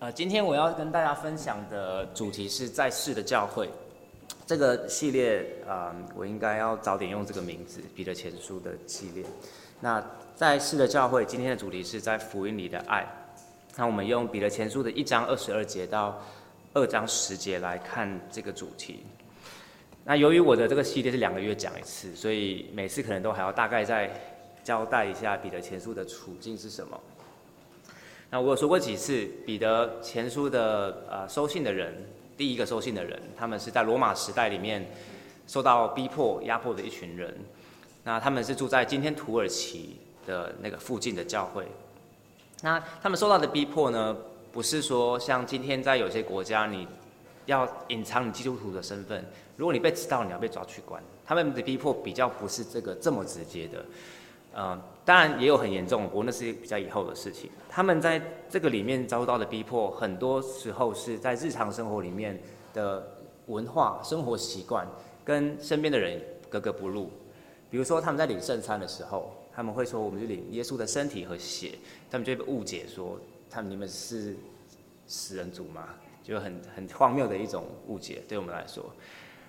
呃，今天我要跟大家分享的主题是在世的教会。这个系列啊、我应该要早点用这个名字——彼得前书的系列。那在世的教会，今天的主题是在福音里的爱。那我们用彼得前书的一章二十二节到二章十节来看这个主题。那由于我的这个系列是两个月讲一次，所以每次可能都还要大概再交代一下彼得前书的处境是什么。那我有说过几次，彼得前书的呃收信的人。第一个收信的人，他们是在罗马时代里面受到逼迫、压迫的一群人。那他们是住在今天土耳其的那个附近的教会。那他们受到的逼迫呢，不是说像今天在有些国家，你要隐藏你基督徒的身份，如果你被知道，你要被抓去关。他们的逼迫比较不是这个这么直接的。嗯，当然也有很严重，不过那是比较以后的事情。他们在这个里面遭到的逼迫，很多时候是在日常生活里面的文化、生活习惯跟身边的人格格不入。比如说，他们在领圣餐的时候，他们会说：“我们就领耶稣的身体和血。”他们就会被误解说：“他们你们是食人族吗？”就很很荒谬的一种误解，对我们来说。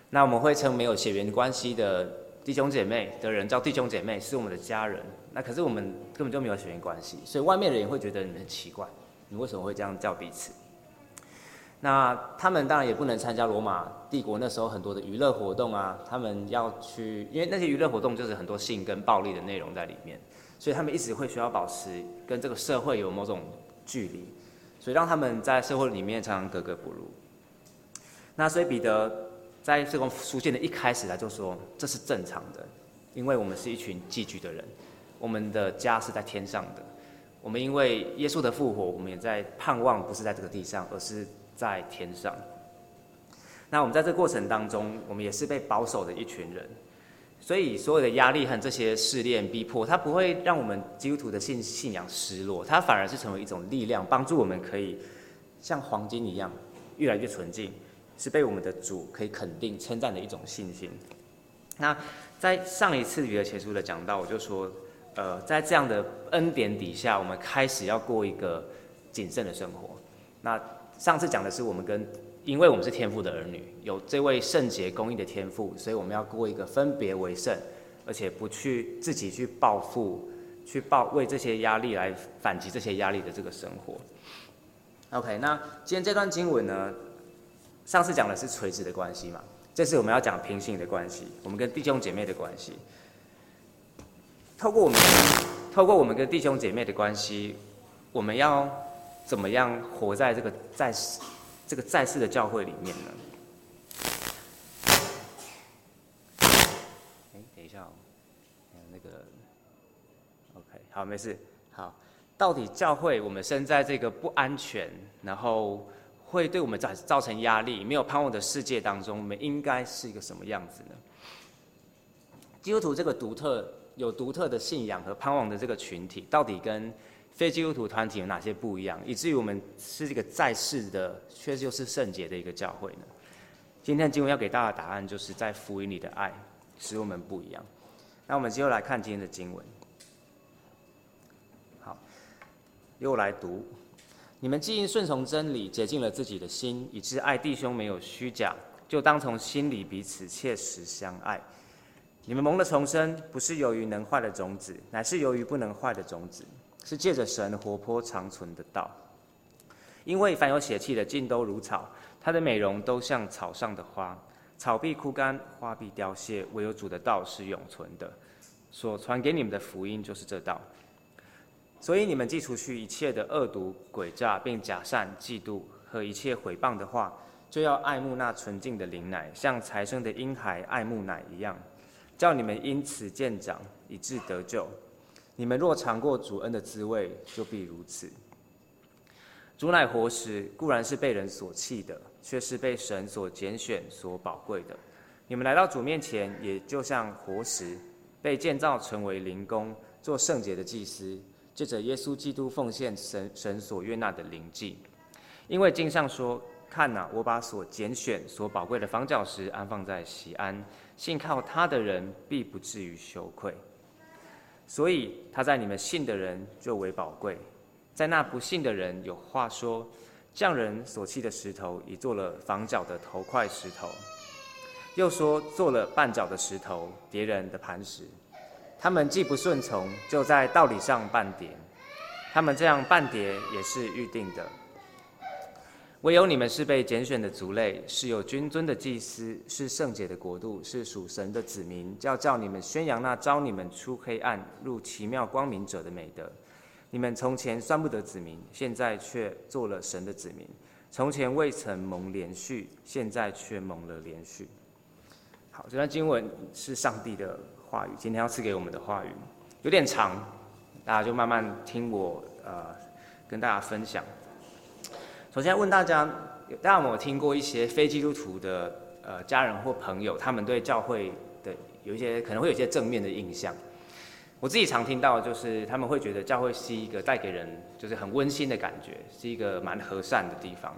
那我们会称没有血缘关系的。弟兄姐妹的人叫弟兄姐妹，是我们的家人。那可是我们根本就没有血缘关系，所以外面的人会觉得你们很奇怪，你为什么会这样叫彼此？那他们当然也不能参加罗马帝国那时候很多的娱乐活动啊，他们要去，因为那些娱乐活动就是很多性跟暴力的内容在里面，所以他们一直会需要保持跟这个社会有某种距离，所以让他们在社会里面常常格格不入。那所以彼得。在这封书信的一开始，他就说这是正常的，因为我们是一群寄居的人，我们的家是在天上的。我们因为耶稣的复活，我们也在盼望，不是在这个地上，而是在天上。那我们在这个过程当中，我们也是被保守的一群人，所以所有的压力和这些试炼、逼迫，它不会让我们基督徒的信信仰失落，它反而是成为一种力量，帮助我们可以像黄金一样越来越纯净。是被我们的主可以肯定、称赞的一种信心。那在上一次彼得前书的讲到，我就说，呃，在这样的恩典底下，我们开始要过一个谨慎的生活。那上次讲的是我们跟，因为我们是天父的儿女，有这位圣洁公义的天父，所以我们要过一个分别为圣，而且不去自己去报复、去报为这些压力来反击这些压力的这个生活。OK，那今天这段经文呢？上次讲的是垂直的关系嘛，这次我们要讲平行的关系，我们跟弟兄姐妹的关系。透过我们，透过我们跟弟兄姐妹的关系，我们要怎么样活在这个在世这个在世的教会里面呢？哎，等一下哦，那个，OK，好，没事，好，到底教会我们身在这个不安全，然后。会对我们造造成压力，没有盼望的世界当中，我们应该是一个什么样子呢？基督徒这个独特、有独特的信仰和盼望的这个群体，到底跟非基督徒团体有哪些不一样，以至于我们是这个在世的，却又是圣洁的一个教会呢？今天经文要给大家的答案，就是在福音里的爱使我们不一样。那我们接着来看今天的经文。好，由我来读。你们既因顺从真理，洁净了自己的心，以致爱弟兄没有虚假，就当从心里彼此切实相爱。你们蒙了重生，不是由于能坏的种子，乃是由于不能坏的种子，是借着神活泼长存的道。因为凡有血气的，尽都如草，它的美容都像草上的花，草必枯干，花必凋谢，唯有主的道是永存的。所传给你们的福音就是这道。所以你们既除去一切的恶毒、诡诈，并假善、嫉妒和一切毁谤的话，就要爱慕那纯净的灵奶，像才生的婴孩爱慕奶一样，叫你们因此渐长，以致得救。你们若尝过主恩的滋味，就必如此。主乃活石，固然是被人所弃的，却是被神所拣选、所宝贵的。你们来到主面前，也就像活石，被建造成为灵宫，做圣洁的祭司。借着耶稣基督奉献神神所悦纳的灵祭，因为经上说：“看哪，我把所拣选、所宝贵的房角石安放在西安，信靠他的人必不至于羞愧。所以他在你们信的人就为宝贵，在那不信的人有话说：匠人所弃的石头，已做了房角的头块石头。又说做了绊脚的石头，跌人的磐石。他们既不顺从，就在道理上绊跌。他们这样绊跌，也是预定的。唯有你们是被拣选的族类，是有君尊的祭司，是圣洁的国度，是属神的子民，叫叫你们宣扬那招你们出黑暗入奇妙光明者的美德。你们从前算不得子民，现在却做了神的子民；从前未曾蒙怜恤，现在却蒙了怜恤。好，这段经文是上帝的话语，今天要赐给我们的话语，有点长，大家就慢慢听我呃跟大家分享。首先问大家，大家有没有听过一些非基督徒的呃家人或朋友，他们对教会的有一些可能会有一些正面的印象？我自己常听到就是他们会觉得教会是一个带给人就是很温馨的感觉，是一个蛮和善的地方，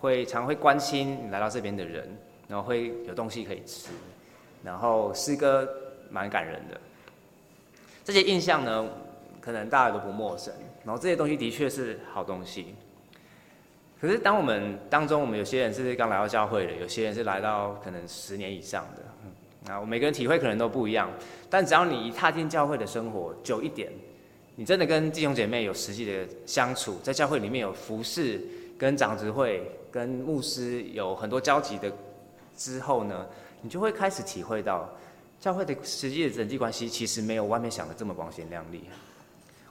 会常会关心你来到这边的人，然后会有东西可以吃，然后诗歌蛮感人的。这些印象呢，可能大家都不陌生，然后这些东西的确是好东西。可是，当我们当中，我们有些人是刚来到教会的，有些人是来到可能十年以上的，啊，我每个人体会可能都不一样。但只要你一踏进教会的生活久一点，你真的跟弟兄姐妹有实际的相处，在教会里面有服侍，跟长执会、跟牧师有很多交集的之后呢，你就会开始体会到，教会的实际的人际关系其实没有外面想的这么光鲜亮丽。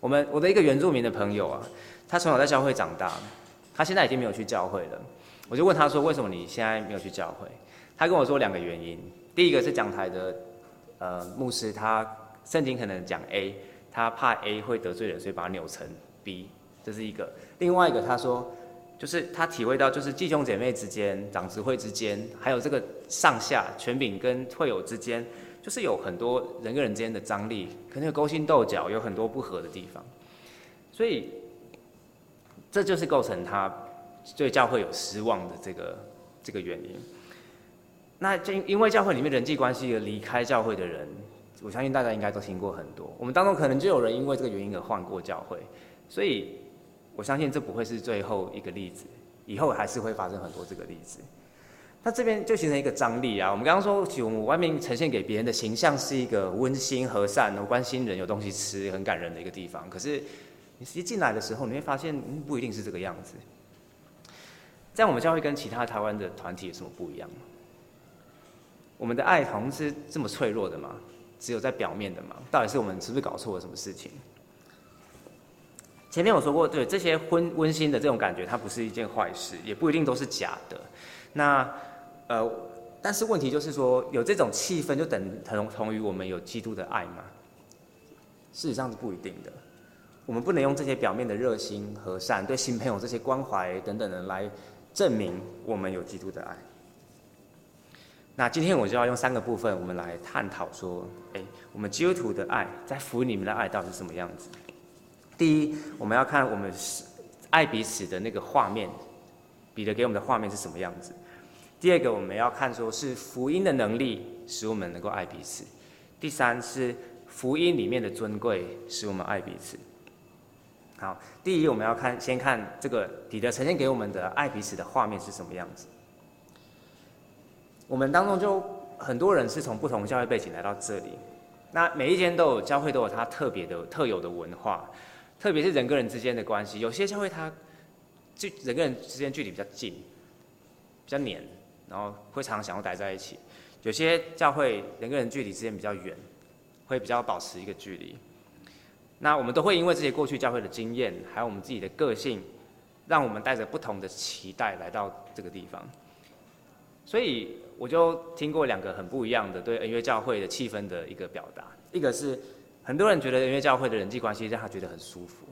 我们我的一个原住民的朋友啊，他从小在教会长大。他现在已经没有去教会了，我就问他说：“为什么你现在没有去教会？”他跟我说两个原因。第一个是讲台的呃牧师，他圣经可能讲 A，他怕 A 会得罪人，所以把它扭成 B，这是一个。另外一个他说，就是他体会到，就是弟兄姐妹之间、长执会之间，还有这个上下权柄跟会友之间，就是有很多人跟人之间的张力，可能有勾心斗角，有很多不合的地方，所以。这就是构成他对教会有失望的这个这个原因。那因因为教会里面人际关系而离开教会的人，我相信大家应该都听过很多。我们当中可能就有人因为这个原因而换过教会，所以我相信这不会是最后一个例子，以后还是会发生很多这个例子。那这边就形成一个张力啊。我们刚刚说，其实我们外面呈现给别人的形象是一个温馨和善、关心人、有东西吃、很感人的一个地方，可是。你实际进来的时候，你会发现，嗯，不一定是这个样子。在我们教会跟其他台湾的团体有什么不一样？我们的爱好像是这么脆弱的吗？只有在表面的吗？到底是我们是不是搞错了什么事情？前面我说过，对这些温温馨的这种感觉，它不是一件坏事，也不一定都是假的。那呃，但是问题就是说，有这种气氛就等同同于我们有基督的爱吗？事实上是不一定的。我们不能用这些表面的热心、和善、对新朋友这些关怀等等的来证明我们有基督的爱。那今天我就要用三个部分，我们来探讨说，哎，我们基督徒的爱在福音里面的爱到底是什么样子？第一，我们要看我们爱彼此的那个画面，彼得给我们的画面是什么样子？第二个，我们要看说是福音的能力使我们能够爱彼此。第三是福音里面的尊贵使我们爱彼此。好，第一，我们要看，先看这个彼得呈现给我们的爱彼此的画面是什么样子。我们当中就很多人是从不同教会背景来到这里，那每一间都有教会都有它特别的、特有的文化，特别是人跟人之间的关系。有些教会它就人跟人之间距离比较近，比较黏，然后会常常想要待在一起。有些教会人跟人距离之间比较远，会比较保持一个距离。那我们都会因为这些过去教会的经验，还有我们自己的个性，让我们带着不同的期待来到这个地方。所以我就听过两个很不一样的对恩约教会的气氛的一个表达。一个是很多人觉得恩约教会的人际关系让他觉得很舒服，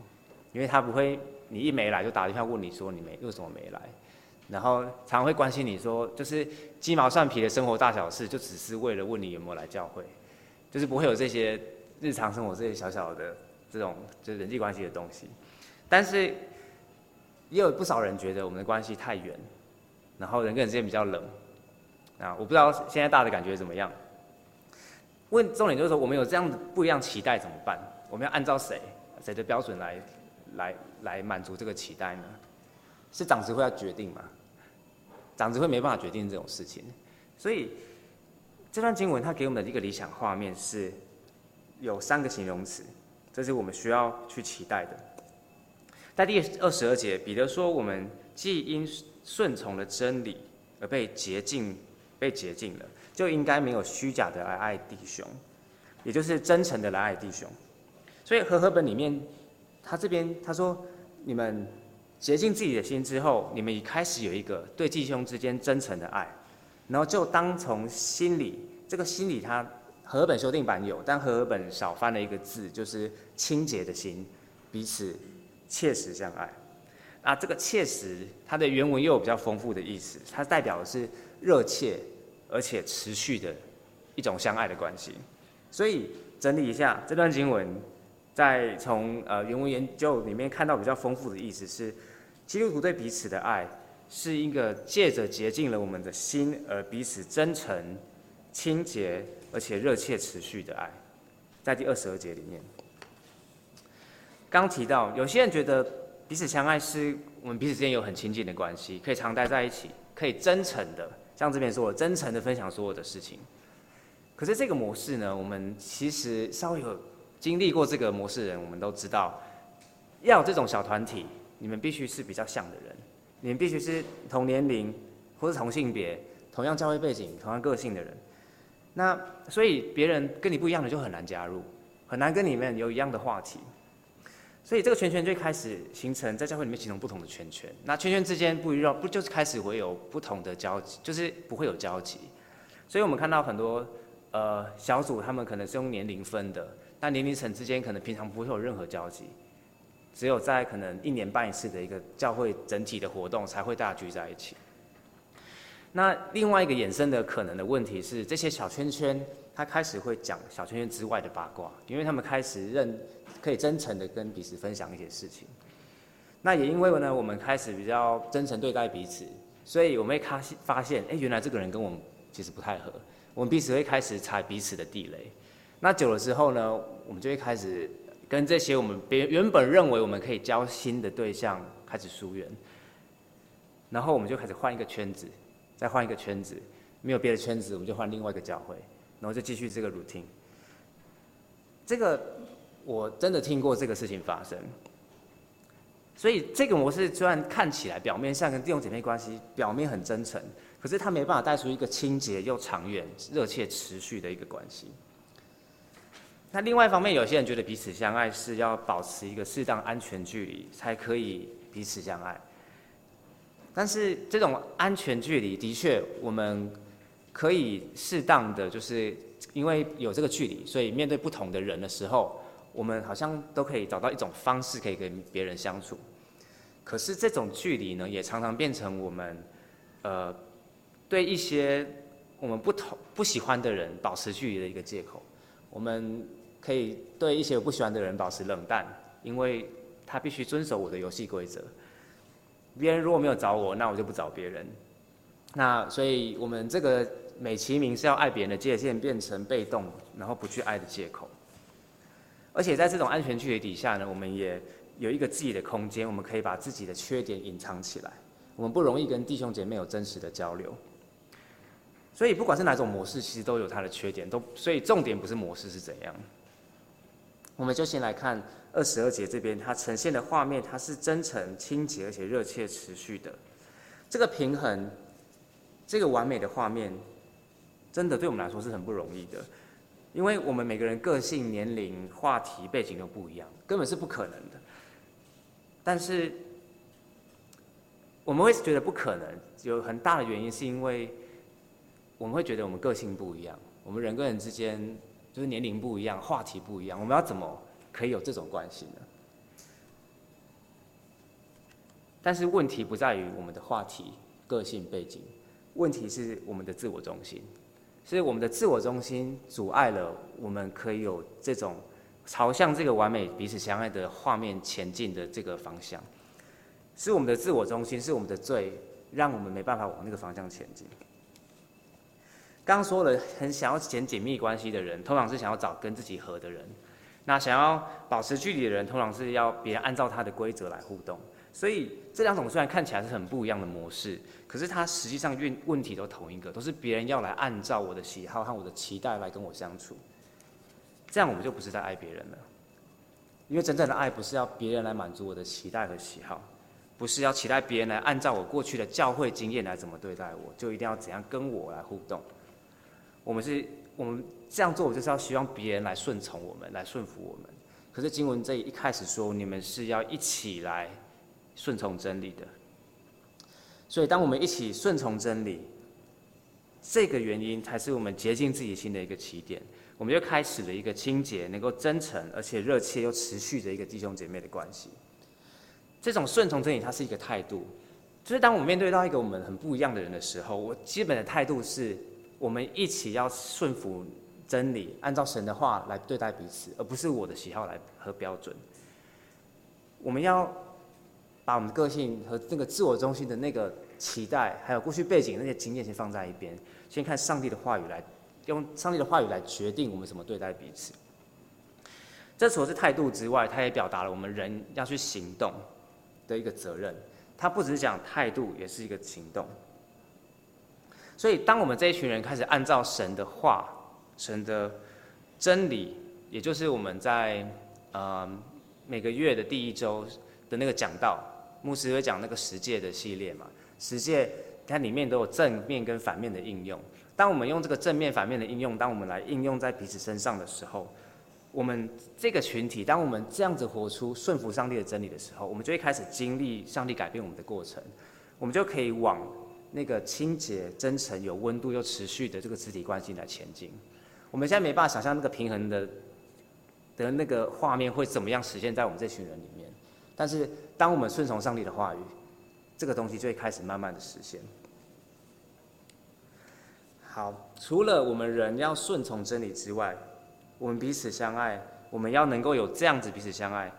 因为他不会你一没来就打电话问你说你没为什么没来，然后常会关心你说就是鸡毛蒜皮的生活大小事，就只是为了问你有没有来教会，就是不会有这些日常生活这些小小的。这种就是人际关系的东西，但是也有不少人觉得我们的关系太远，然后人跟人之间比较冷，啊，我不知道现在大的感觉怎么样。问重点就是说，我们有这样不一样期待怎么办？我们要按照谁谁的标准来来来满足这个期待呢？是长执会要决定吗？长子会没办法决定这种事情，所以这段经文它给我们的一个理想画面是有三个形容词，这是我们需要去期待的。在第二十二节，彼得说：“我们既因顺从了真理而被洁净，被洁净了，就应该没有虚假的来爱弟兄，也就是真诚的来爱弟兄。”所以和合本里面，他这边他说：“你们。”洁净自己的心之后，你们已开始有一个对弟兄之间真诚的爱，然后就当从心里，这个心里它和本修订版有，但和本少翻了一个字，就是清洁的心，彼此切实相爱。啊，这个切实它的原文又有比较丰富的意思，它代表的是热切而且持续的一种相爱的关系。所以整理一下这段经文，在从呃原文研究里面看到比较丰富的意思是。基督徒对彼此的爱，是一个借着洁净了我们的心而彼此真诚、清洁而且热切持续的爱，在第二十二节里面，刚提到有些人觉得彼此相爱是我们彼此之间有很亲近的关系，可以常待在一起，可以真诚的像这边说，我真诚的分享所有的事情。可是这个模式呢，我们其实稍微有经历过这个模式的人，我们都知道，要有这种小团体。你们必须是比较像的人，你们必须是同年龄或是同性别、同样教会背景、同样个性的人。那所以别人跟你不一样的就很难加入，很难跟你们有一样的话题。所以这个圈圈就开始形成，在教会里面形成不同的圈圈。那圈圈之间不一样，不就是开始会有不同的交集，就是不会有交集。所以我们看到很多呃小组，他们可能是用年龄分的，那年龄层之间可能平常不会有任何交集。只有在可能一年办一次的一个教会整体的活动，才会大家聚在一起。那另外一个衍生的可能的问题是，这些小圈圈，他开始会讲小圈圈之外的八卦，因为他们开始认可以真诚的跟彼此分享一些事情。那也因为呢，我们开始比较真诚对待彼此，所以我们会发发现，哎，原来这个人跟我们其实不太合，我们彼此会开始踩彼此的地雷。那久了之后呢，我们就会开始。跟这些我们别原本认为我们可以交心的对象开始疏远，然后我们就开始换一个圈子，再换一个圈子，没有别的圈子，我们就换另外一个教会，然后就继续这个 routine。这个我真的听过这个事情发生，所以这个模式虽然看起来表面上跟弟兄姐妹关系表面很真诚，可是它没办法带出一个清洁又长远、热切持续的一个关系。那另外一方面，有些人觉得彼此相爱是要保持一个适当安全距离才可以彼此相爱。但是这种安全距离的确，我们可以适当的，就是因为有这个距离，所以面对不同的人的时候，我们好像都可以找到一种方式可以跟别人相处。可是这种距离呢，也常常变成我们，呃，对一些我们不同不喜欢的人保持距离的一个借口。我们。可以对一些我不喜欢的人保持冷淡，因为他必须遵守我的游戏规则。别人如果没有找我，那我就不找别人。那所以，我们这个美其名是要爱别人的界限，变成被动，然后不去爱的借口。而且在这种安全距离底下呢，我们也有一个自己的空间，我们可以把自己的缺点隐藏起来，我们不容易跟弟兄姐妹有真实的交流。所以，不管是哪种模式，其实都有它的缺点，都所以重点不是模式是怎样。我们就先来看二十二节这边，它呈现的画面，它是真诚、清洁而且热切持续的。这个平衡，这个完美的画面，真的对我们来说是很不容易的，因为我们每个人个性、年龄、话题、背景都不一样，根本是不可能的。但是我们会觉得不可能，有很大的原因是因为我们会觉得我们个性不一样，我们人跟人之间。就是年龄不一样，话题不一样，我们要怎么可以有这种关系呢？但是问题不在于我们的话题、个性、背景，问题是我们的自我中心，所以我们的自我中心阻碍了我们可以有这种朝向这个完美彼此相爱的画面前进的这个方向，是我们的自我中心，是我们的罪，让我们没办法往那个方向前进。刚刚说了，很想要建紧密关系的人，通常是想要找跟自己合的人；那想要保持距离的人，通常是要别人按照他的规则来互动。所以这两种虽然看起来是很不一样的模式，可是它实际上问问题都同一个，都是别人要来按照我的喜好和我的期待来跟我相处。这样我们就不是在爱别人了，因为真正的爱不是要别人来满足我的期待和喜好，不是要期待别人来按照我过去的教会经验来怎么对待我，就一定要怎样跟我来互动。我们是，我们这样做，我就是要希望别人来顺从我们，来顺服我们。可是经文这一开始说，你们是要一起来顺从真理的。所以当我们一起顺从真理，这个原因才是我们洁净自己心的一个起点。我们就开始了一个清洁、能够真诚而且热切又持续的一个弟兄姐妹的关系。这种顺从真理，它是一个态度，就是当我们面对到一个我们很不一样的人的时候，我基本的态度是，我们一起要顺服真理，按照神的话来对待彼此，而不是我的喜好来和标准。我们要把我们的个性和那个自我中心的那个期待，还有过去背景那些经验先放在一边，先看上帝的话语来。用上帝的话语来决定我们怎么对待彼此。这除了是态度之外，它也表达了我们人要去行动的一个责任。它不只是讲态度，也是一个行动。所以，当我们这一群人开始按照神的话、神的真理，也就是我们在呃每个月的第一周的那个讲道，牧师会讲那个十诫的系列嘛，十诫它里面都有正面跟反面的应用。当我们用这个正面、反面的应用，当我们来应用在彼此身上的时候，我们这个群体，当我们这样子活出顺服上帝的真理的时候，我们就会开始经历上帝改变我们的过程，我们就可以往那个清洁、真诚、有温度又持续的这个肢体关系来前进。我们现在没办法想象那个平衡的的那个画面会怎么样实现在我们这群人里面，但是当我们顺从上帝的话语，这个东西就会开始慢慢的实现。好，除了我们人要顺从真理之外，我们彼此相爱，我们要能够有这样子彼此相爱，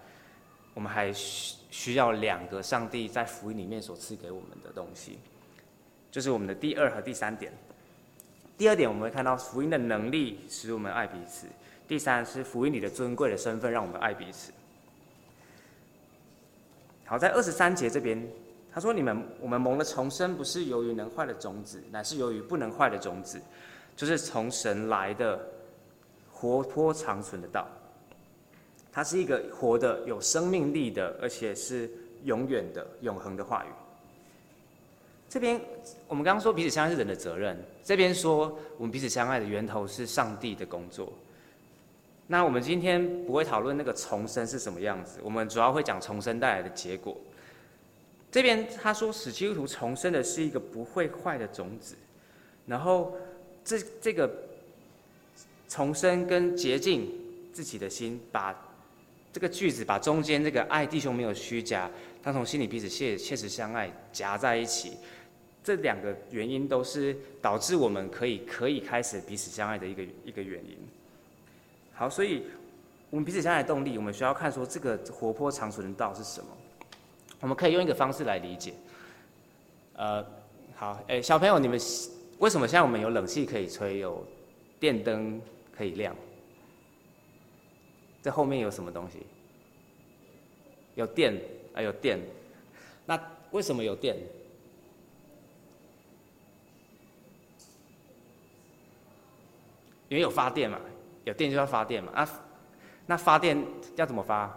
我们还需需要两个上帝在福音里面所赐给我们的东西，就是我们的第二和第三点。第二点，我们会看到福音的能力使我们爱彼此；第三是福音里的尊贵的身份让我们爱彼此。好，在二十三节这边。他说：“你们，我们蒙了重生，不是由于能坏的种子，乃是由于不能坏的种子，就是从神来的活泼长存的道。它是一个活的、有生命力的，而且是永远的、永恒的话语。这边我们刚刚说彼此相爱是人的责任，这边说我们彼此相爱的源头是上帝的工作。那我们今天不会讨论那个重生是什么样子，我们主要会讲重生带来的结果。”这边他说，使基督徒重生的是一个不会坏的种子，然后这这个重生跟洁净自己的心，把这个句子把中间这个爱弟兄没有虚假，他从心里彼此切切实相爱夹在一起，这两个原因都是导致我们可以可以开始彼此相爱的一个一个原因。好，所以我们彼此相爱的动力，我们需要看说这个活泼长存的道是什么。我们可以用一个方式来理解，呃，好，哎，小朋友，你们为什么现在我们有冷气可以吹，有电灯可以亮？这后面有什么东西？有电，啊，有电。那为什么有电？因为有发电嘛，有电就要发电嘛。啊，那发电要怎么发？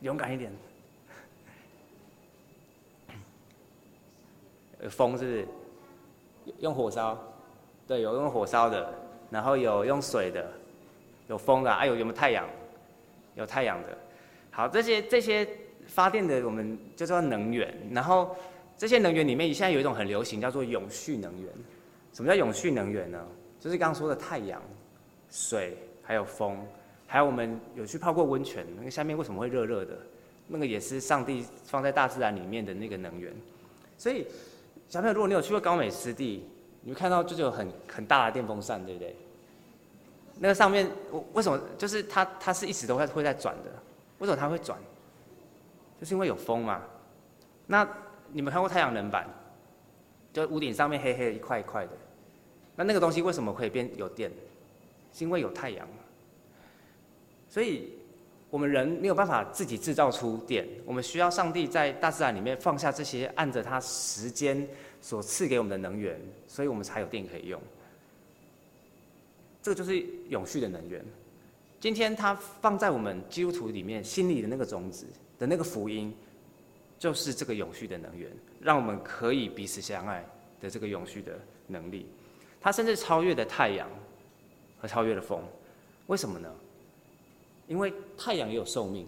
勇敢一点。风是不是？用火烧？对，有用火烧的，然后有用水的，有风的，啊有有没有太阳？有太阳的。好，这些这些发电的，我们就叫能源。然后这些能源里面，现在有一种很流行，叫做永续能源。什么叫永续能源呢？就是刚刚说的太阳、水还有风。还有我们有去泡过温泉，那个下面为什么会热热的？那个也是上帝放在大自然里面的那个能源。所以小朋友，如果你有去过高美湿地，你会看到就是有很很大的电风扇，对不对？那个上面为什么就是它它是一直都会会在转的？为什么它会转？就是因为有风嘛。那你们看过太阳能板？就屋顶上面黑黑的一块一块的，那那个东西为什么可以变有电？是因为有太阳。所以，我们人没有办法自己制造出电，我们需要上帝在大自然里面放下这些按着他时间所赐给我们的能源，所以我们才有电可以用。这个就是永续的能源。今天他放在我们基督徒里面心里的那个种子的那个福音，就是这个永续的能源，让我们可以彼此相爱的这个永续的能力。它甚至超越了太阳和超越了风，为什么呢？因为太阳也有寿命。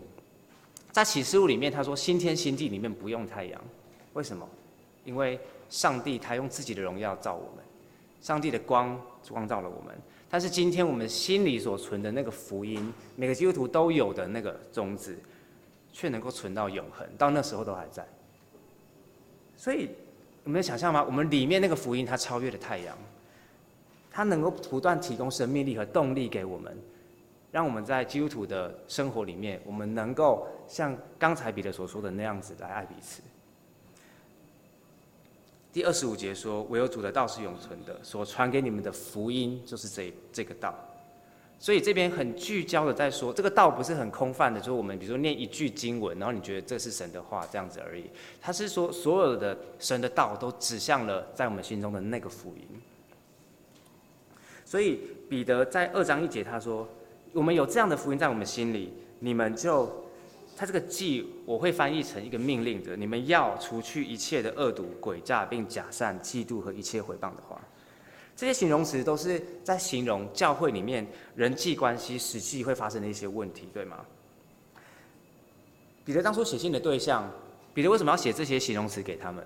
在启示录里面，他说新天新地里面不用太阳，为什么？因为上帝他用自己的荣耀造我们，上帝的光光照了我们。但是今天我们心里所存的那个福音，每个基督徒都有的那个种子，却能够存到永恒，到那时候都还在。所以，你们能想象吗？我们里面那个福音，它超越了太阳，它能够不断提供生命力和动力给我们，让我们在基督徒的生活里面，我们能够像刚才彼得所说的那样子来爱彼此。第二十五节说：“唯有主的道是永存的，所传给你们的福音就是这这个道。”所以这边很聚焦的在说，这个道不是很空泛的，就是我们比如说念一句经文，然后你觉得这是神的话这样子而已。他是说，所有的神的道都指向了在我们心中的那个福音。所以彼得在二章一节他说：“我们有这样的福音在我们心里，你们就……”他这个记我会翻译成一个命令的，你们要除去一切的恶毒、诡诈，并假善、嫉妒和一切毁谤的话。这些形容词都是在形容教会里面人际关系实际会发生的一些问题，对吗？彼得当初写信的对象，彼得为什么要写这些形容词给他们？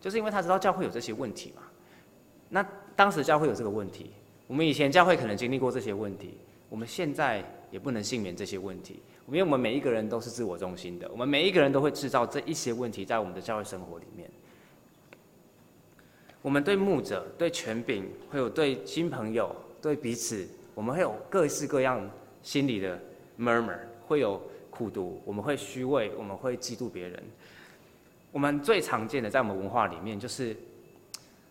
就是因为他知道教会有这些问题嘛。那当时教会有这个问题，我们以前教会可能经历过这些问题，我们现在也不能幸免这些问题。因为我们每一个人都是自我中心的，我们每一个人都会制造这一些问题在我们的教会生活里面。我们对牧者、对权柄，会有对新朋友、对彼此，我们会有各式各样心里的 murmur，会有苦毒，我们会虚伪，我们会嫉妒别人。我们最常见的在我们文化里面，就是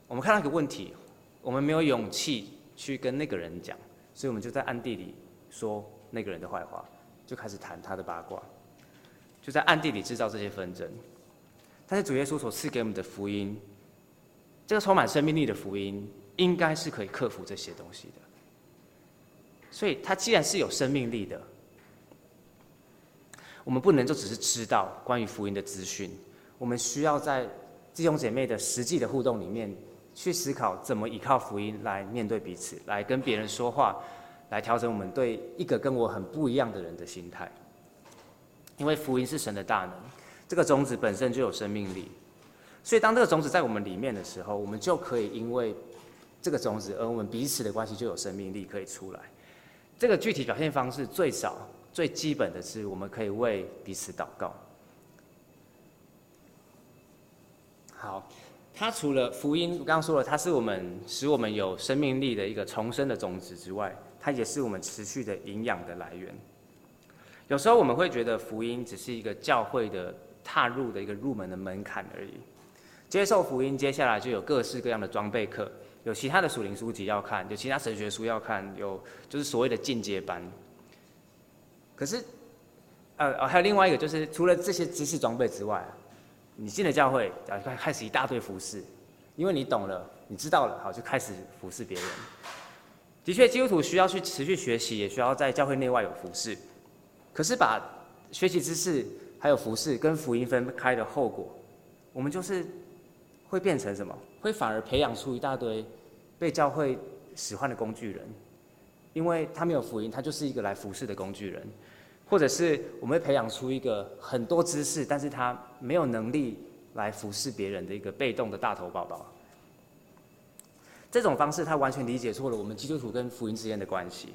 我们看到一个问题，我们没有勇气去跟那个人讲，所以我们就在暗地里说那个人的坏话。就开始谈他的八卦，就在暗地里制造这些纷争。但是主耶稣所赐给我们的福音，这个充满生命力的福音，应该是可以克服这些东西的。所以，它既然是有生命力的，我们不能就只是知道关于福音的资讯，我们需要在弟兄姐妹的实际的互动里面，去思考怎么依靠福音来面对彼此，来跟别人说话。来调整我们对一个跟我很不一样的人的心态，因为福音是神的大能，这个种子本身就有生命力，所以当这个种子在我们里面的时候，我们就可以因为这个种子，而我们彼此的关系就有生命力可以出来。这个具体表现方式最少最基本的是，我们可以为彼此祷告。好，它除了福音，我刚刚说了，它是我们使我们有生命力的一个重生的种子之外。它也是我们持续的营养的来源。有时候我们会觉得福音只是一个教会的踏入的一个入门的门槛而已。接受福音，接下来就有各式各样的装备课，有其他的属灵书籍要看，有其他神学书要看，有就是所谓的进阶班。可是，呃，还有另外一个就是，除了这些知识装备之外，你进了教会，开始一大堆服侍，因为你懂了，你知道了，好，就开始服侍别人。的确，基督徒需要去持续学习，也需要在教会内外有服侍。可是，把学习知识还有服侍跟福音分开的后果，我们就是会变成什么？会反而培养出一大堆被教会使唤的工具人，因为他没有福音，他就是一个来服侍的工具人；或者是我们会培养出一个很多知识，但是他没有能力来服侍别人的一个被动的大头宝宝。这种方式，他完全理解错了我们基督徒跟福音之间的关系。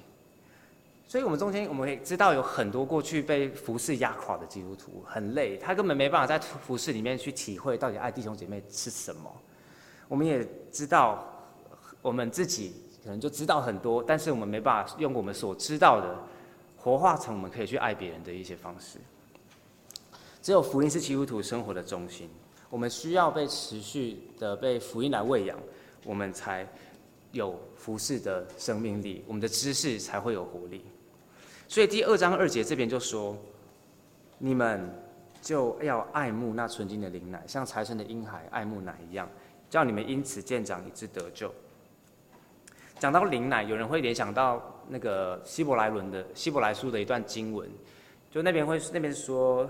所以，我们中间我们会知道有很多过去被服事压垮的基督徒很累，他根本没办法在服事里面去体会到底爱弟兄姐妹是什么。我们也知道，我们自己可能就知道很多，但是我们没办法用我们所知道的活化成我们可以去爱别人的一些方式。只有福音是基督徒生活的中心，我们需要被持续的被福音来喂养。我们才有服侍的生命力，我们的知识才会有活力。所以第二章二节这边就说，你们就要爱慕那纯净的灵奶，像财神的婴孩爱慕奶一样，叫你们因此见长，以致得救。讲到灵奶，有人会联想到那个希伯来伦的希伯来书的一段经文，就那边会那边说，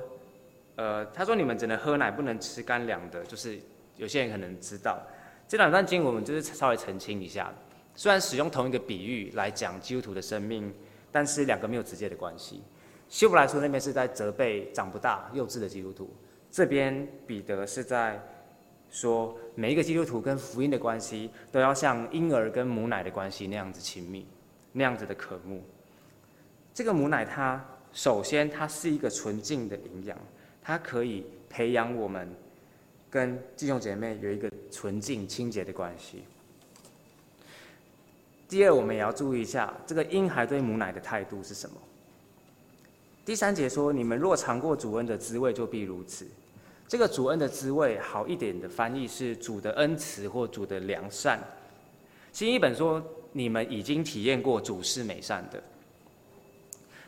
呃，他说你们只能喝奶，不能吃干粮的，就是有些人可能知道这两段经文，我们就是稍微澄清一下。虽然使用同一个比喻来讲基督徒的生命，但是两个没有直接的关系。希伯来书那边是在责备长不大、幼稚的基督徒，这边彼得是在。说每一个基督徒跟福音的关系，都要像婴儿跟母奶的关系那样子亲密，那样子的渴慕。这个母奶它首先它是一个纯净的营养，它可以培养我们跟弟兄姐妹有一个纯净清洁的关系。第二，我们也要注意一下这个婴孩对母奶的态度是什么。第三节说：“你们若尝过主恩的滋味，就必如此。”这个主恩的滋味，好一点的翻译是主的恩慈或主的良善。新译本说，你们已经体验过主是美善的。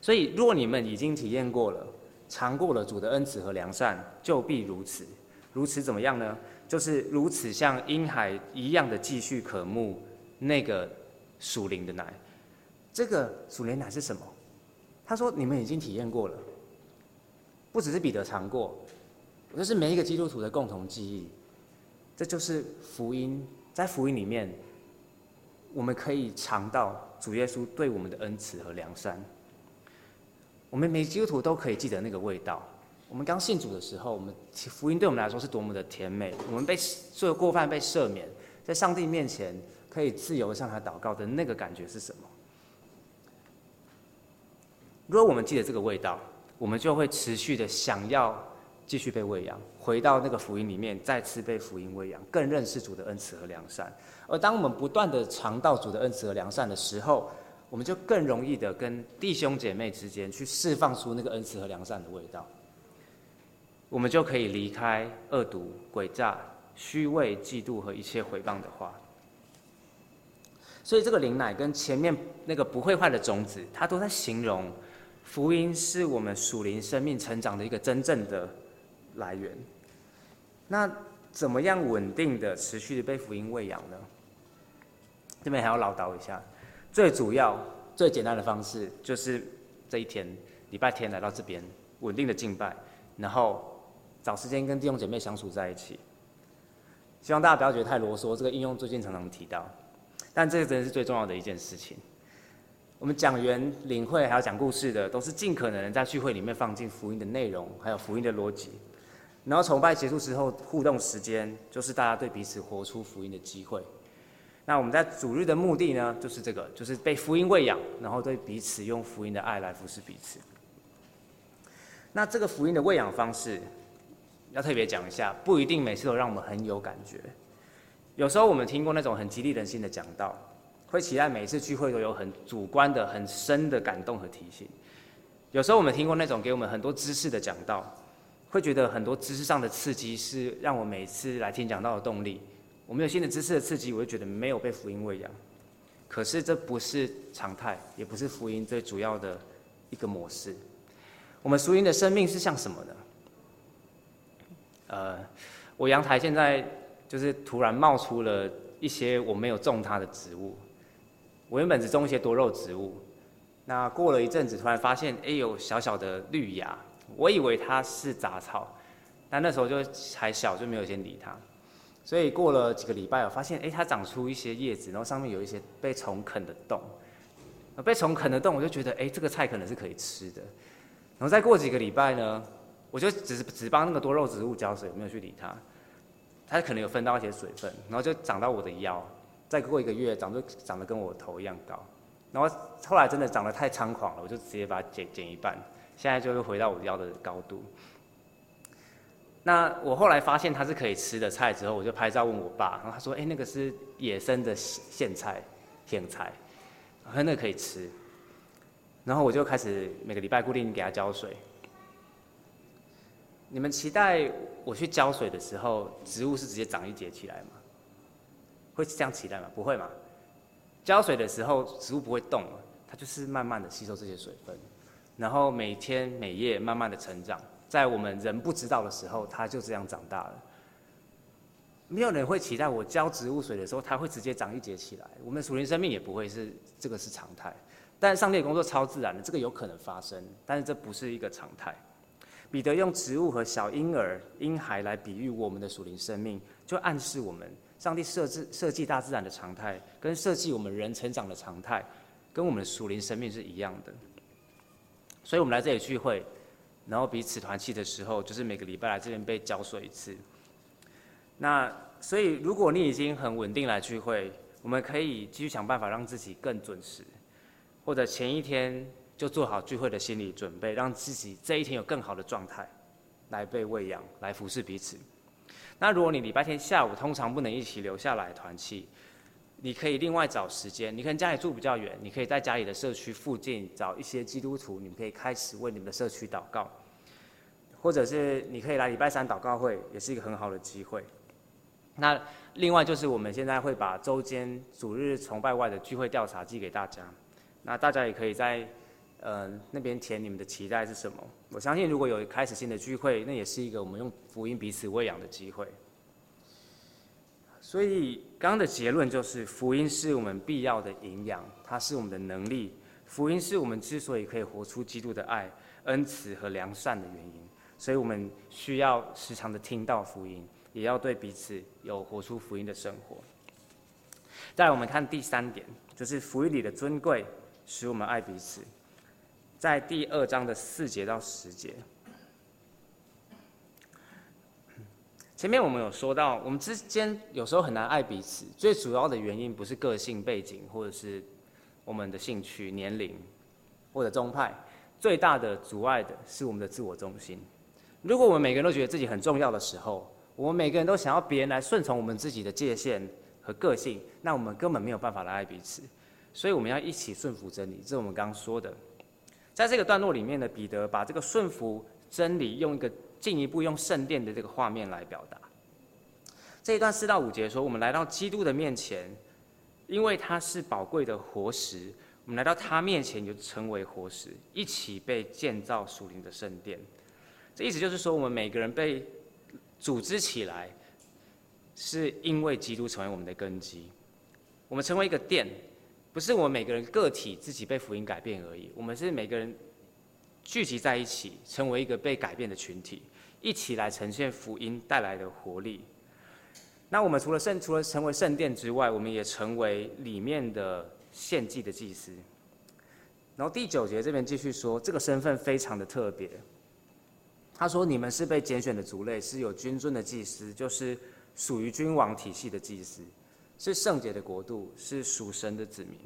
所以，若你们已经体验过了，尝过了主的恩慈和良善，就必如此。如此怎么样呢？就是如此像婴孩一样的继续渴慕那个属灵的奶。这个属灵奶是什么？他说你们已经体验过了，不只是彼得尝过。这是每一个基督徒的共同记忆，这就是福音。在福音里面，我们可以尝到主耶稣对我们的恩慈和良善。我们每基督徒都可以记得那个味道。我们刚信主的时候，我们福音对我们来说是多么的甜美。我们被做过犯被赦免，在上帝面前可以自由向他祷告的那个感觉是什么？如果我们记得这个味道，我们就会持续的想要。继续被喂养，回到那个福音里面，再次被福音喂养，更认识主的恩慈和良善。而当我们不断的尝到主的恩慈和良善的时候，我们就更容易的跟弟兄姐妹之间去释放出那个恩慈和良善的味道。我们就可以离开恶毒、诡诈、虚伪、嫉妒和一切毁谤的话。所以这个灵奶跟前面那个不会坏的种子，它都在形容福音是我们属灵生命成长的一个真正的。来源，那怎么样稳定的、持续的被福音喂养呢？这边还要唠叨一下，最主要、最简单的方式就是这一天礼拜天来到这边，稳定的敬拜，然后找时间跟弟兄姐妹相处在一起。希望大家不要觉得太啰嗦，这个应用最近常常提到，但这个真的是最重要的一件事情。我们讲员、领会还有讲故事的，都是尽可能在聚会里面放进福音的内容，还有福音的逻辑。然后崇拜结束之后，互动时间就是大家对彼此活出福音的机会。那我们在主日的目的呢，就是这个，就是被福音喂养，然后对彼此用福音的爱来服侍彼此。那这个福音的喂养方式，要特别讲一下，不一定每次都让我们很有感觉。有时候我们听过那种很激励人心的讲道，会期待每一次聚会都有很主观的、很深的感动和提醒。有时候我们听过那种给我们很多知识的讲道。会觉得很多知识上的刺激是让我每次来听讲道的动力。我们有新的知识的刺激，我就觉得没有被福音喂养。可是这不是常态，也不是福音最主要的一个模式。我们福音的生命是像什么呢？呃，我阳台现在就是突然冒出了一些我没有种它的植物。我原本只种一些多肉植物，那过了一阵子，突然发现，哎，有小小的绿芽。我以为它是杂草，但那时候就还小，就没有先理它。所以过了几个礼拜，我发现，哎，它长出一些叶子，然后上面有一些被虫啃的洞。被虫啃的洞，我就觉得，哎，这个菜可能是可以吃的。然后再过几个礼拜呢，我就只只帮那个多肉植物浇水，没有去理它。它可能有分到一些水分，然后就长到我的腰。再过一个月，长就长得跟我头一样高。然后后来真的长得太猖狂了，我就直接把它剪剪一半。现在就是回到我腰的高度。那我后来发现它是可以吃的菜之后，我就拍照问我爸，然后他说：“哎，那个是野生的苋菜，苋菜，我说那个可以吃。”然后我就开始每个礼拜固定给它浇水。你们期待我去浇水的时候，植物是直接长一节起来吗？会这样期待吗？不会吗？浇水的时候，植物不会动，它就是慢慢的吸收这些水分。然后每天每夜慢慢的成长，在我们人不知道的时候，它就这样长大了。没有人会期待我浇植物水的时候，它会直接长一节起来。我们属灵生命也不会是这个是常态，但上帝的工作超自然的，这个有可能发生，但是这不是一个常态。彼得用植物和小婴儿、婴孩来比喻我们的属灵生命，就暗示我们，上帝设置设计大自然的常态，跟设计我们人成长的常态，跟我们的属灵生命是一样的。所以，我们来这里聚会，然后彼此团契的时候，就是每个礼拜来这边被浇水一次。那所以，如果你已经很稳定来聚会，我们可以继续想办法让自己更准时，或者前一天。就做好聚会的心理准备，让自己这一天有更好的状态，来被喂养，来服侍彼此。那如果你礼拜天下午通常不能一起留下来团契，你可以另外找时间。你可能家里住比较远，你可以在家里的社区附近找一些基督徒，你们可以开始为你们的社区祷告，或者是你可以来礼拜三祷告会，也是一个很好的机会。那另外就是我们现在会把周间主日崇拜外的聚会调查寄给大家，那大家也可以在。呃，那边填你们的期待是什么？我相信如果有开始新的聚会，那也是一个我们用福音彼此喂养的机会。所以刚刚的结论就是，福音是我们必要的营养，它是我们的能力。福音是我们之所以可以活出基督的爱、恩慈和良善的原因。所以我们需要时常的听到福音，也要对彼此有活出福音的生活。再，我们看第三点，就是福音里的尊贵，使我们爱彼此。在第二章的四节到十节，前面我们有说到，我们之间有时候很难爱彼此，最主要的原因不是个性背景，或者是我们的兴趣、年龄或者宗派，最大的阻碍的是我们的自我中心。如果我们每个人都觉得自己很重要的时候，我们每个人都想要别人来顺从我们自己的界限和个性，那我们根本没有办法来爱彼此。所以我们要一起顺服真理，这是我们刚刚说的。在这个段落里面的彼得把这个顺服真理，用一个进一步用圣殿的这个画面来表达。这一段四到五节说，我们来到基督的面前，因为他是宝贵的活石，我们来到他面前就成为活石，一起被建造属灵的圣殿。这意思就是说，我们每个人被组织起来，是因为基督成为我们的根基，我们成为一个殿。不是我们每个人个体自己被福音改变而已，我们是每个人聚集在一起，成为一个被改变的群体，一起来呈现福音带来的活力。那我们除了圣，除了成为圣殿之外，我们也成为里面的献祭的祭司。然后第九节这边继续说，这个身份非常的特别。他说：“你们是被拣选的族类，是有君尊的祭司，就是属于君王体系的祭司。”是圣洁的国度，是属神的子民。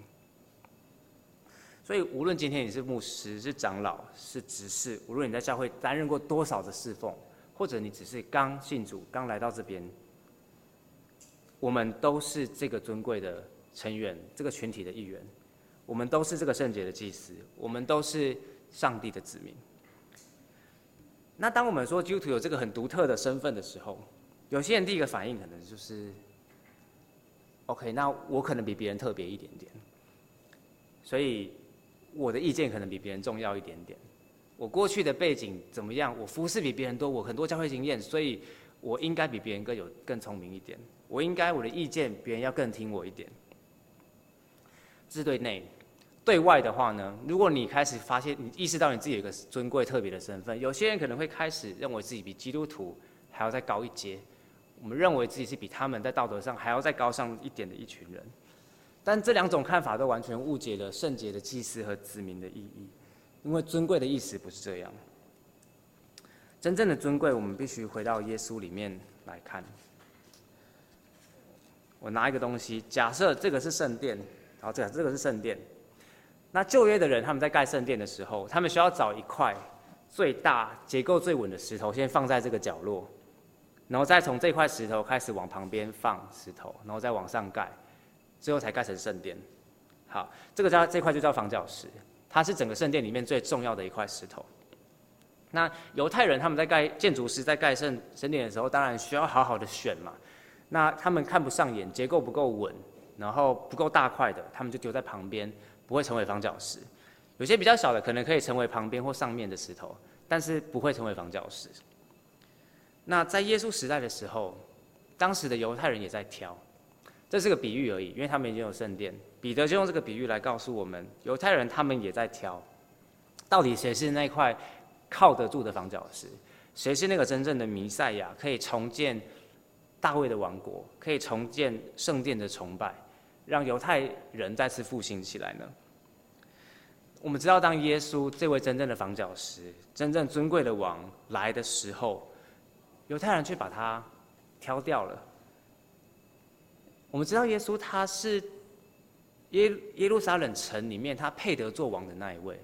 所以，无论今天你是牧师、是长老、是执事，无论你在教会担任过多少的侍奉，或者你只是刚信主、刚来到这边，我们都是这个尊贵的成员，这个群体的一员。我们都是这个圣洁的祭司，我们都是上帝的子民。那当我们说基督徒有这个很独特的身份的时候，有些人第一个反应可能就是。OK，那我可能比别人特别一点点，所以我的意见可能比别人重要一点点。我过去的背景怎么样？我服饰比别人多，我很多教会经验，所以我应该比别人更有更聪明一点。我应该我的意见别人要更听我一点。这是对内，对外的话呢？如果你开始发现，你意识到你自己有一个尊贵特别的身份，有些人可能会开始认为自己比基督徒还要再高一阶。我们认为自己是比他们在道德上还要再高尚一点的一群人，但这两种看法都完全误解了圣洁的祭司和子民的意义，因为尊贵的意思不是这样。真正的尊贵，我们必须回到耶稣里面来看。我拿一个东西，假设这个是圣殿，好，这个这个是圣殿。那旧约的人他们在盖圣殿的时候，他们需要找一块最大、结构最稳的石头，先放在这个角落。然后再从这块石头开始往旁边放石头，然后再往上盖，最后才盖成圣殿。好，这个叫这块就叫房角石，它是整个圣殿里面最重要的一块石头。那犹太人他们在盖建筑师在盖圣圣殿的时候，当然需要好好的选嘛。那他们看不上眼，结构不够稳，然后不够大块的，他们就丢在旁边，不会成为房角石。有些比较小的可能可以成为旁边或上面的石头，但是不会成为房角石。那在耶稣时代的时候，当时的犹太人也在挑，这是个比喻而已，因为他们已经有圣殿。彼得就用这个比喻来告诉我们，犹太人他们也在挑，到底谁是那块靠得住的房角石，谁是那个真正的弥赛亚，可以重建大卫的王国，可以重建圣殿的崇拜，让犹太人再次复兴起来呢？我们知道，当耶稣这位真正的房角石、真正尊贵的王来的时候，犹太人却把他挑掉了。我们知道，耶稣他是耶耶路撒冷城里面他配得做王的那一位，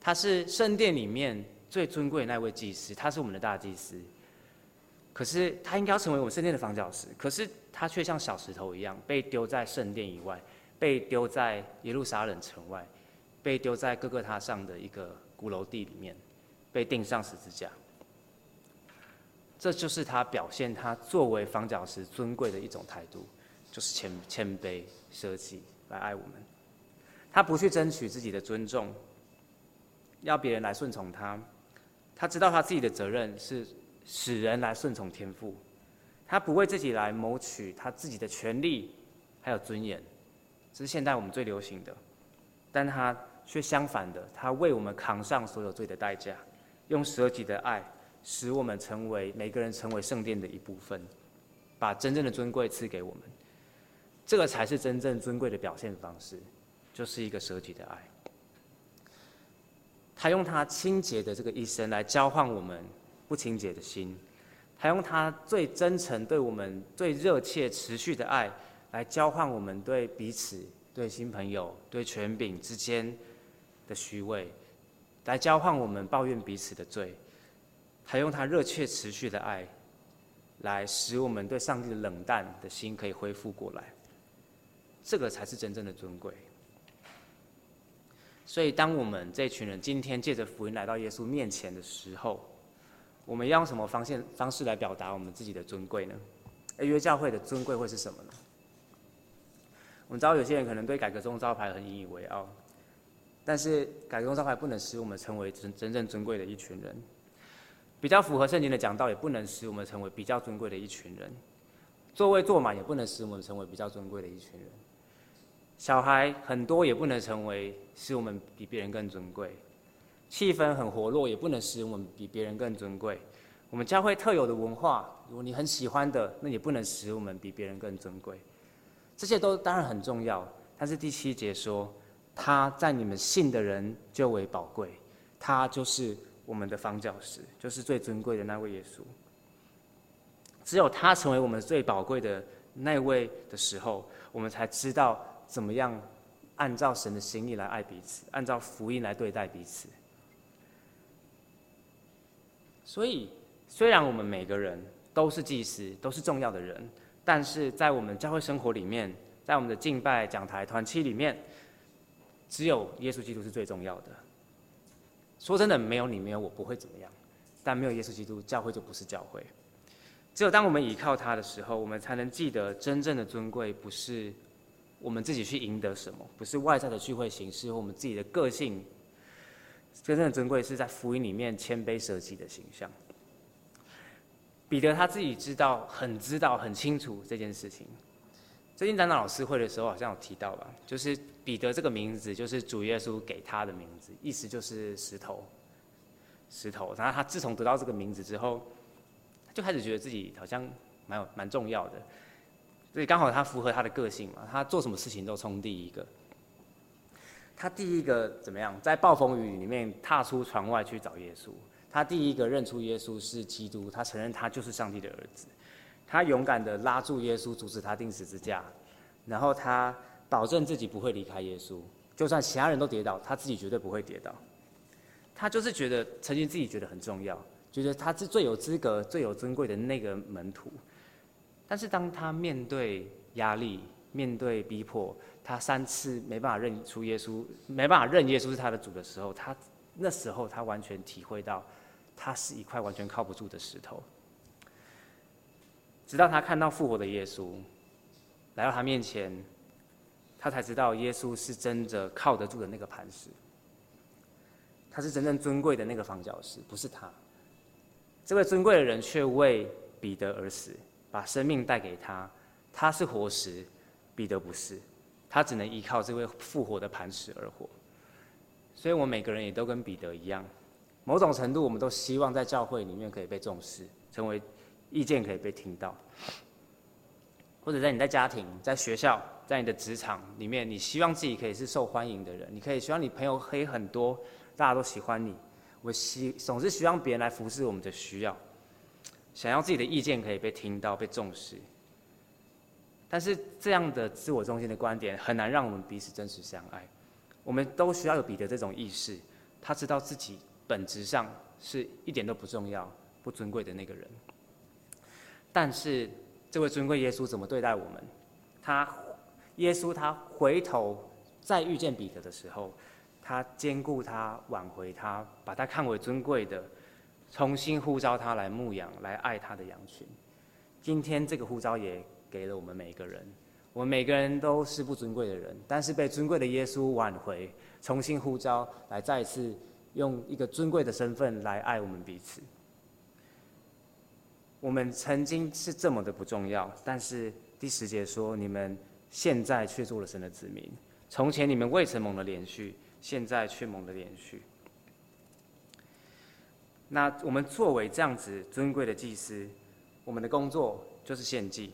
他是圣殿里面最尊贵的那位祭司，他是我们的大祭司。可是他应该要成为我们圣殿的房角石，可是他却像小石头一样被丢在圣殿以外，被丢在耶路撒冷城外。被丢在各个他上的一个鼓楼地里面，被钉上十字架。这就是他表现他作为房角石尊贵的一种态度，就是谦谦卑舍己来爱我们。他不去争取自己的尊重，要别人来顺从他。他知道他自己的责任是使人来顺从天父。他不为自己来谋取他自己的权利还有尊严，这是现代我们最流行的。但他却相反的，他为我们扛上所有罪的代价，用舍己的爱，使我们成为每个人成为圣殿的一部分，把真正的尊贵赐给我们。这个才是真正尊贵的表现方式，就是一个舍己的爱。他用他清洁的这个一生来交换我们不清洁的心，他用他最真诚对我们最热切持续的爱来交换我们对彼此。对新朋友、对权柄之间的虚伪，来交换我们抱怨彼此的罪，还用他热切持续的爱，来使我们对上帝的冷淡的心可以恢复过来。这个才是真正的尊贵。所以，当我们这群人今天借着福音来到耶稣面前的时候，我们要用什么方式方式来表达我们自己的尊贵呢？而约教会的尊贵会是什么呢？我们知道有些人可能对改革宗招牌很引以为傲，但是改革宗招牌不能使我们成为真真正尊贵的一群人，比较符合圣经的讲道也不能使我们成为比较尊贵的一群人，座位坐满也不能使我们成为比较尊贵的一群人，小孩很多也不能成为使我们比别人更尊贵，气氛很活络也不能使我们比别人更尊贵，我们教会特有的文化，如果你很喜欢的，那也不能使我们比别人更尊贵。这些都当然很重要，但是第七节说，他在你们信的人就为宝贵，他就是我们的方教师，就是最尊贵的那位耶稣。只有他成为我们最宝贵的那位的时候，我们才知道怎么样按照神的心意来爱彼此，按照福音来对待彼此。所以，虽然我们每个人都是祭司，都是重要的人。但是在我们教会生活里面，在我们的敬拜讲台团契里面，只有耶稣基督是最重要的。说真的，没有你，没有我，不会怎么样。但没有耶稣基督，教会就不是教会。只有当我们依靠他的时候，我们才能记得真正的尊贵不是我们自己去赢得什么，不是外在的聚会形式或我们自己的个性。真正的尊贵是在福音里面谦卑舍己的形象。彼得他自己知道，很知道，很清楚这件事情。最近长老老师会的时候，好像有提到吧，就是彼得这个名字，就是主耶稣给他的名字，意思就是石头，石头。然后他自从得到这个名字之后，就开始觉得自己好像蛮有蛮重要的，所以刚好他符合他的个性嘛，他做什么事情都冲第一个。他第一个怎么样，在暴风雨里面踏出船外去找耶稣。他第一个认出耶稣是基督，他承认他就是上帝的儿子，他勇敢地拉住耶稣，阻止他钉十字架，然后他保证自己不会离开耶稣，就算其他人都跌倒，他自己绝对不会跌倒。他就是觉得曾经自己觉得很重要，觉得他是最有资格、最有尊贵的那个门徒。但是当他面对压力、面对逼迫，他三次没办法认出耶稣，没办法认耶稣是他的主的时候，他那时候他完全体会到。他是一块完全靠不住的石头，直到他看到复活的耶稣来到他面前，他才知道耶稣是真的靠得住的那个磐石。他是真正尊贵的那个房角石，不是他。这位尊贵的人却为彼得而死，把生命带给他。他是活石，彼得不是，他只能依靠这位复活的磐石而活。所以，我们每个人也都跟彼得一样，某种程度，我们都希望在教会里面可以被重视，成为意见可以被听到。或者在你在家庭、在学校、在你的职场里面，你希望自己可以是受欢迎的人，你可以希望你朋友黑很多，大家都喜欢你。我希总是希望别人来服侍我们的需要，想要自己的意见可以被听到、被重视。但是这样的自我中心的观点很难让我们彼此真实相爱。我们都需要有彼得这种意识，他知道自己本质上是一点都不重要、不尊贵的那个人，但是。这位尊贵耶稣怎么对待我们？他，耶稣他回头再遇见彼得的时候，他坚固他、挽回他，把他看为尊贵的，重新呼召他来牧养、来爱他的羊群。今天这个呼召也给了我们每一个人。我们每个人都是不尊贵的人，但是被尊贵的耶稣挽回、重新呼召，来再次用一个尊贵的身份来爱我们彼此。我们曾经是这么的不重要，但是第十节说，你们现在却做了神的子民。从前你们未曾蒙的连续，现在却蒙的连续。那我们作为这样子尊贵的祭司，我们的工作就是献祭。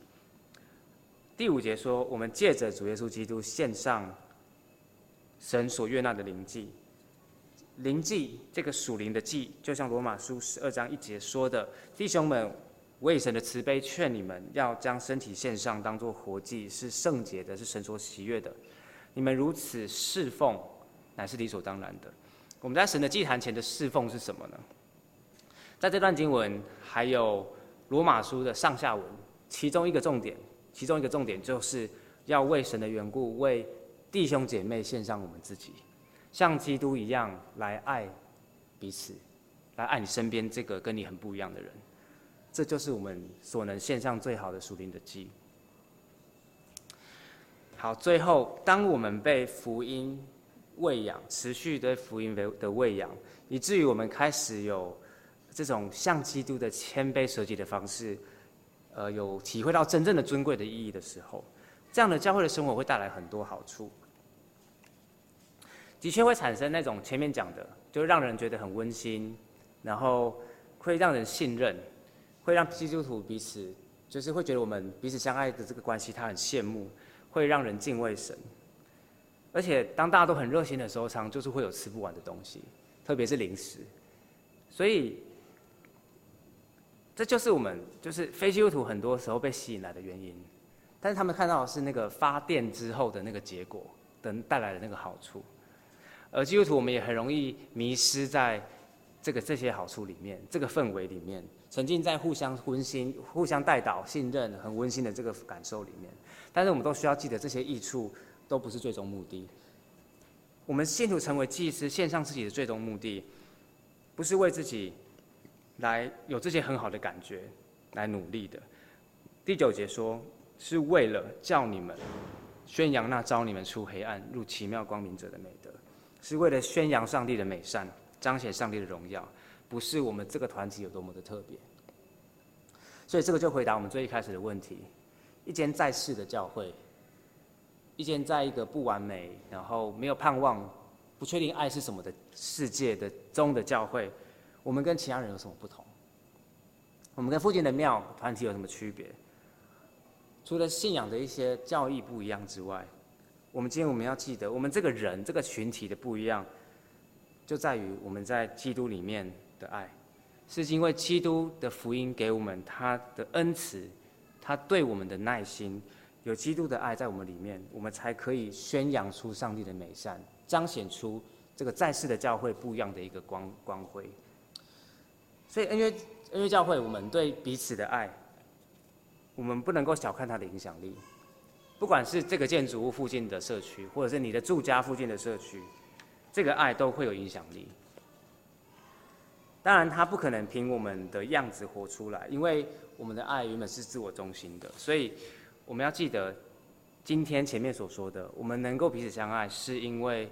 第五节说，我们借着主耶稣基督献上神所悦纳的灵祭。灵祭这个属灵的祭，就像罗马书十二章一节说的，弟兄们。为神的慈悲劝你们，要将身体献上，当作活祭，是圣洁的，是神所喜悦的。你们如此侍奉，乃是理所当然的。我们在神的祭坛前的侍奉是什么呢？在这段经文，还有罗马书的上下文，其中一个重点，其中一个重点就是要为神的缘故，为弟兄姐妹献上我们自己，像基督一样来爱彼此，来爱你身边这个跟你很不一样的人。这就是我们所能献上最好的属灵的祭。好，最后，当我们被福音喂养，持续对福音的的喂养，以至于我们开始有这种像基督的谦卑舍己的方式，呃，有体会到真正的尊贵的意义的时候，这样的教会的生活会带来很多好处。的确会产生那种前面讲的，就让人觉得很温馨，然后会让人信任。会让基督徒彼此，就是会觉得我们彼此相爱的这个关系，他很羡慕，会让人敬畏神。而且当大家都很热心的时候，常常就是会有吃不完的东西，特别是零食。所以，这就是我们就是非基督徒很多时候被吸引来的原因。但是他们看到的是那个发电之后的那个结果，等带来的那个好处。而基督徒我们也很容易迷失在这个这些好处里面，这个氛围里面。沉浸在互相温馨、互相带导、信任、很温馨的这个感受里面，但是我们都需要记得，这些益处都不是最终目的。我们信徒成为祭司，献上自己的最终目的，不是为自己来有这些很好的感觉来努力的。第九节说，是为了叫你们宣扬那召你们出黑暗入奇妙光明者的美德，是为了宣扬上帝的美善，彰显上帝的荣耀。不是我们这个团体有多么的特别，所以这个就回答我们最一开始的问题：一间在世的教会，一间在一个不完美、然后没有盼望、不确定爱是什么的世界的中的教会，我们跟其他人有什么不同？我们跟附近的庙团体有什么区别？除了信仰的一些教义不一样之外，我们今天我们要记得，我们这个人这个群体的不一样，就在于我们在基督里面。的爱，是因为基督的福音给我们他的恩慈，他对我们的耐心，有基督的爱在我们里面，我们才可以宣扬出上帝的美善，彰显出这个在世的教会不一样的一个光光辉。所以恩约恩约教会，我们对彼此的爱，我们不能够小看它的影响力。不管是这个建筑物附近的社区，或者是你的住家附近的社区，这个爱都会有影响力。当然，他不可能凭我们的样子活出来，因为我们的爱原本是自我中心的。所以，我们要记得，今天前面所说的，我们能够彼此相爱，是因为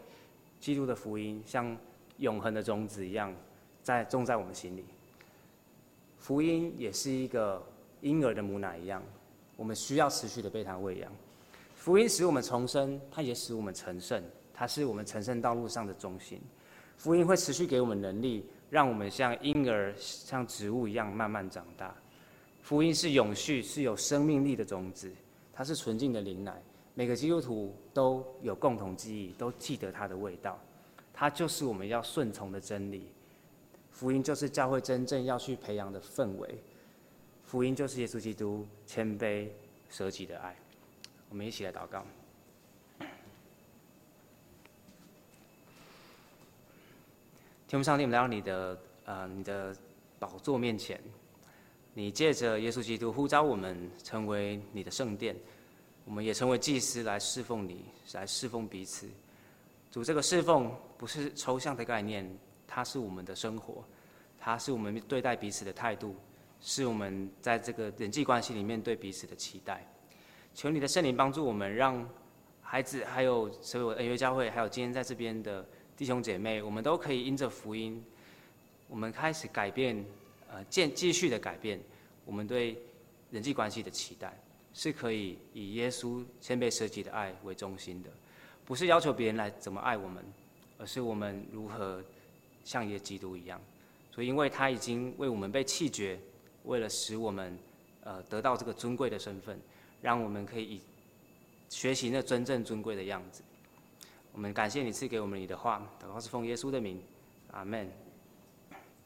基督的福音，像永恒的种子一样，在种在我们心里。福音也是一个婴儿的母奶一样，我们需要持续的被它喂养。福音使我们重生，它也使我们成圣，它是我们成圣道路上的中心。福音会持续给我们能力，让我们像婴儿、像植物一样慢慢长大。福音是永续、是有生命力的种子，它是纯净的灵奶。每个基督徒都有共同记忆，都记得它的味道。它就是我们要顺从的真理。福音就是教会真正要去培养的氛围。福音就是耶稣基督谦卑舍己的爱。我们一起来祷告。天父上帝，我们来到你的呃你的宝座面前，你借着耶稣基督呼召我们成为你的圣殿。我们也成为祭司来侍奉你，来侍奉彼此。主，这个侍奉不是抽象的概念，它是我们的生活，它是我们对待彼此的态度，是我们在这个人际关系里面对彼此的期待。求你的圣灵帮助我们，让孩子、还有所有恩约教会，还有今天在这边的弟兄姐妹，我们都可以因着福音，我们开始改变，呃，继继续的改变我们对人际关系的期待。是可以以耶稣谦卑舍己的爱为中心的，不是要求别人来怎么爱我们，而是我们如何像耶稣基督一样。所以，因为他已经为我们被弃绝，为了使我们呃得到这个尊贵的身份，让我们可以以学习那真正尊贵的样子。我们感谢你赐给我们你的话，祷告是奉耶稣的名，阿门。